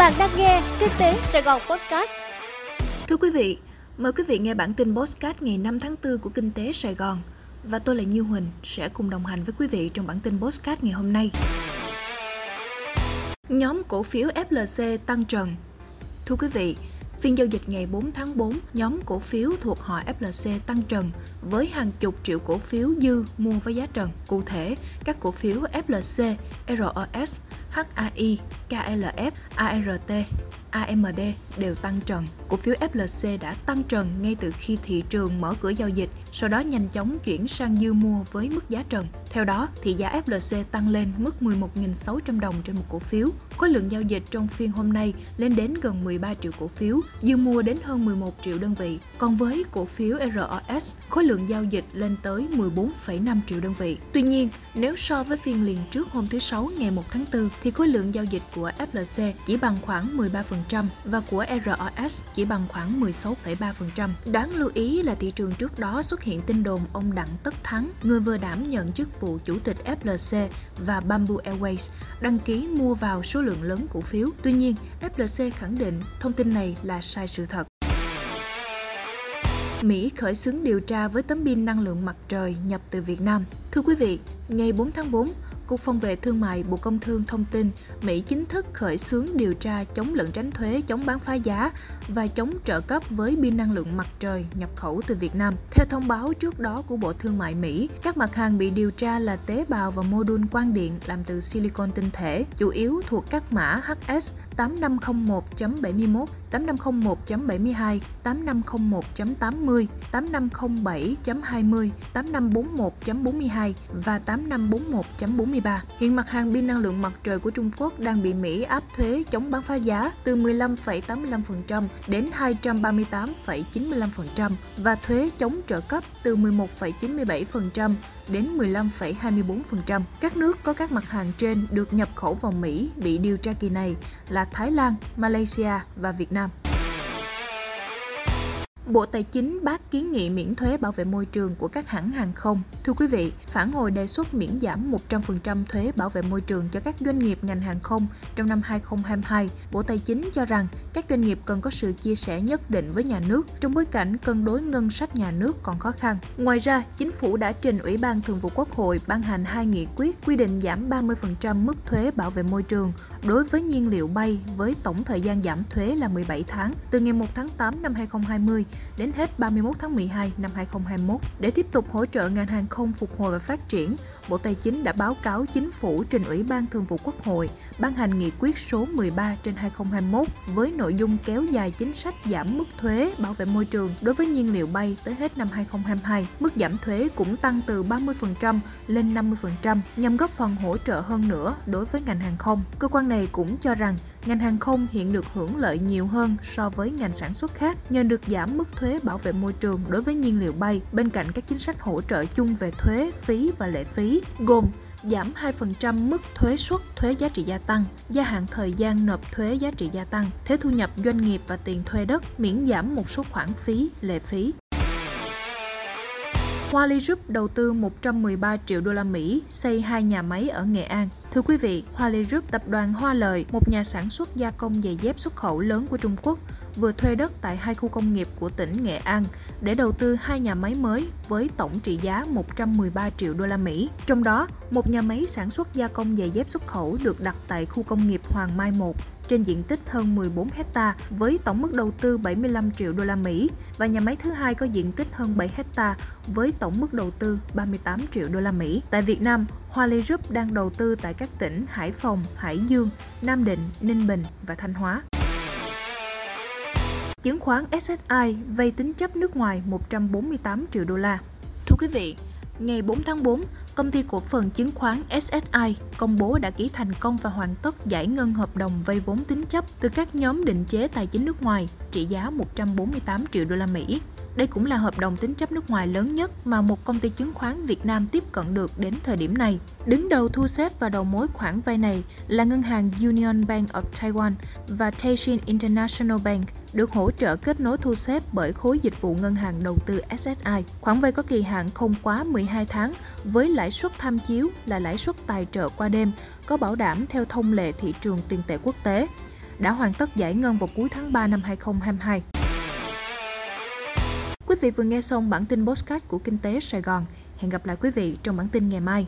Bạn đang nghe Kinh tế Sài Gòn Podcast. Thưa quý vị, mời quý vị nghe bản tin podcast ngày 5 tháng 4 của Kinh tế Sài Gòn. Và tôi là Như Huỳnh sẽ cùng đồng hành với quý vị trong bản tin podcast ngày hôm nay. Nhóm cổ phiếu FLC tăng trần. Thưa quý vị, Phiên giao dịch ngày 4 tháng 4, nhóm cổ phiếu thuộc họ FLC tăng trần với hàng chục triệu cổ phiếu dư mua với giá trần. Cụ thể, các cổ phiếu FLC, ROS, HAI, KLF, ART, AMD đều tăng trần. Cổ phiếu FLC đã tăng trần ngay từ khi thị trường mở cửa giao dịch, sau đó nhanh chóng chuyển sang dư mua với mức giá trần. Theo đó, thị giá FLC tăng lên mức 11.600 đồng trên một cổ phiếu. Khối lượng giao dịch trong phiên hôm nay lên đến gần 13 triệu cổ phiếu, dư mua đến hơn 11 triệu đơn vị. Còn với cổ phiếu ROS, khối lượng giao dịch lên tới 14,5 triệu đơn vị. Tuy nhiên, nếu so với phiên liền trước hôm thứ Sáu ngày 1 tháng 4 thì khối lượng giao dịch của FLC chỉ bằng khoảng 13% và của ROS chỉ bằng khoảng 16,3%. Đáng lưu ý là thị trường trước đó xuất hiện tin đồn ông Đặng Tất Thắng, người vừa đảm nhận chức vụ chủ tịch FLC và Bamboo Airways, đăng ký mua vào số lượng lớn cổ phiếu. Tuy nhiên, FLC khẳng định thông tin này là sai sự thật. Mỹ khởi xướng điều tra với tấm pin năng lượng mặt trời nhập từ Việt Nam. Thưa quý vị, ngày 4 tháng 4, Cục Phòng vệ Thương mại Bộ Công Thương thông tin Mỹ chính thức khởi xướng điều tra chống lận tránh thuế, chống bán phá giá và chống trợ cấp với pin năng lượng mặt trời nhập khẩu từ Việt Nam. Theo thông báo trước đó của Bộ Thương mại Mỹ, các mặt hàng bị điều tra là tế bào và mô đun quang điện làm từ silicon tinh thể, chủ yếu thuộc các mã HS 8501.71, 8501.72, 8501.80, 8507.20, 8541.42 và 8541.43. Hiện mặt hàng pin năng lượng mặt trời của Trung Quốc đang bị Mỹ áp thuế chống bán phá giá từ 15,85% đến 238,95% và thuế chống trợ cấp từ 11,97% đến 15,24%. Các nước có các mặt hàng trên được nhập khẩu vào Mỹ bị điều tra kỳ này là là Thái Lan, Malaysia và Việt Nam. Bộ Tài chính bác kiến nghị miễn thuế bảo vệ môi trường của các hãng hàng không. Thưa quý vị, phản hồi đề xuất miễn giảm 100% thuế bảo vệ môi trường cho các doanh nghiệp ngành hàng không trong năm 2022, Bộ Tài chính cho rằng các doanh nghiệp cần có sự chia sẻ nhất định với nhà nước trong bối cảnh cân đối ngân sách nhà nước còn khó khăn. Ngoài ra, chính phủ đã trình Ủy ban Thường vụ Quốc hội ban hành hai nghị quyết quy định giảm 30% mức thuế bảo vệ môi trường đối với nhiên liệu bay với tổng thời gian giảm thuế là 17 tháng, từ ngày 1 tháng 8 năm 2020 đến hết 31 tháng 12 năm 2021. Để tiếp tục hỗ trợ ngành hàng không phục hồi và phát triển, Bộ Tài chính đã báo cáo chính phủ trình Ủy ban Thường vụ Quốc hội ban hành nghị quyết số 13 trên 2021 với nội dung kéo dài chính sách giảm mức thuế bảo vệ môi trường đối với nhiên liệu bay tới hết năm 2022. Mức giảm thuế cũng tăng từ 30% lên 50% nhằm góp phần hỗ trợ hơn nữa đối với ngành hàng không. Cơ quan này cũng cho rằng ngành hàng không hiện được hưởng lợi nhiều hơn so với ngành sản xuất khác nhờ được giảm mức thuế bảo vệ môi trường đối với nhiên liệu bay bên cạnh các chính sách hỗ trợ chung về thuế, phí và lệ phí gồm giảm 2% mức thuế suất thuế giá trị gia tăng, gia hạn thời gian nộp thuế giá trị gia tăng, thuế thu nhập doanh nghiệp và tiền thuê đất, miễn giảm một số khoản phí, lệ phí. Hoa Ly Group đầu tư 113 triệu đô la Mỹ xây hai nhà máy ở Nghệ An. Thưa quý vị, Hoa Ly Group tập đoàn Hoa Lợi, một nhà sản xuất gia công giày dép xuất khẩu lớn của Trung Quốc, vừa thuê đất tại hai khu công nghiệp của tỉnh Nghệ An để đầu tư hai nhà máy mới với tổng trị giá 113 triệu đô la Mỹ. Trong đó, một nhà máy sản xuất gia công giày dép xuất khẩu được đặt tại khu công nghiệp Hoàng Mai 1 trên diện tích hơn 14 hecta với tổng mức đầu tư 75 triệu đô la Mỹ và nhà máy thứ hai có diện tích hơn 7 hecta với tổng mức đầu tư 38 triệu đô la Mỹ. Tại Việt Nam, Hoa Lê Group đang đầu tư tại các tỉnh Hải Phòng, Hải Dương, Nam Định, Ninh Bình và Thanh Hóa. Chứng khoán SSI vay tính chấp nước ngoài 148 triệu đô la. Thưa quý vị, ngày 4 tháng 4, công ty cổ phần chứng khoán SSI công bố đã ký thành công và hoàn tất giải ngân hợp đồng vay vốn tín chấp từ các nhóm định chế tài chính nước ngoài trị giá 148 triệu đô la Mỹ. Đây cũng là hợp đồng tín chấp nước ngoài lớn nhất mà một công ty chứng khoán Việt Nam tiếp cận được đến thời điểm này. Đứng đầu thu xếp và đầu mối khoản vay này là ngân hàng Union Bank of Taiwan và Taishin International Bank – được hỗ trợ kết nối thu xếp bởi khối dịch vụ ngân hàng đầu tư SSI. Khoản vay có kỳ hạn không quá 12 tháng với lãi suất tham chiếu là lãi suất tài trợ qua đêm, có bảo đảm theo thông lệ thị trường tiền tệ quốc tế. đã hoàn tất giải ngân vào cuối tháng 3 năm 2022. Quý vị vừa nghe xong bản tin postcard của Kinh tế Sài Gòn. Hẹn gặp lại quý vị trong bản tin ngày mai.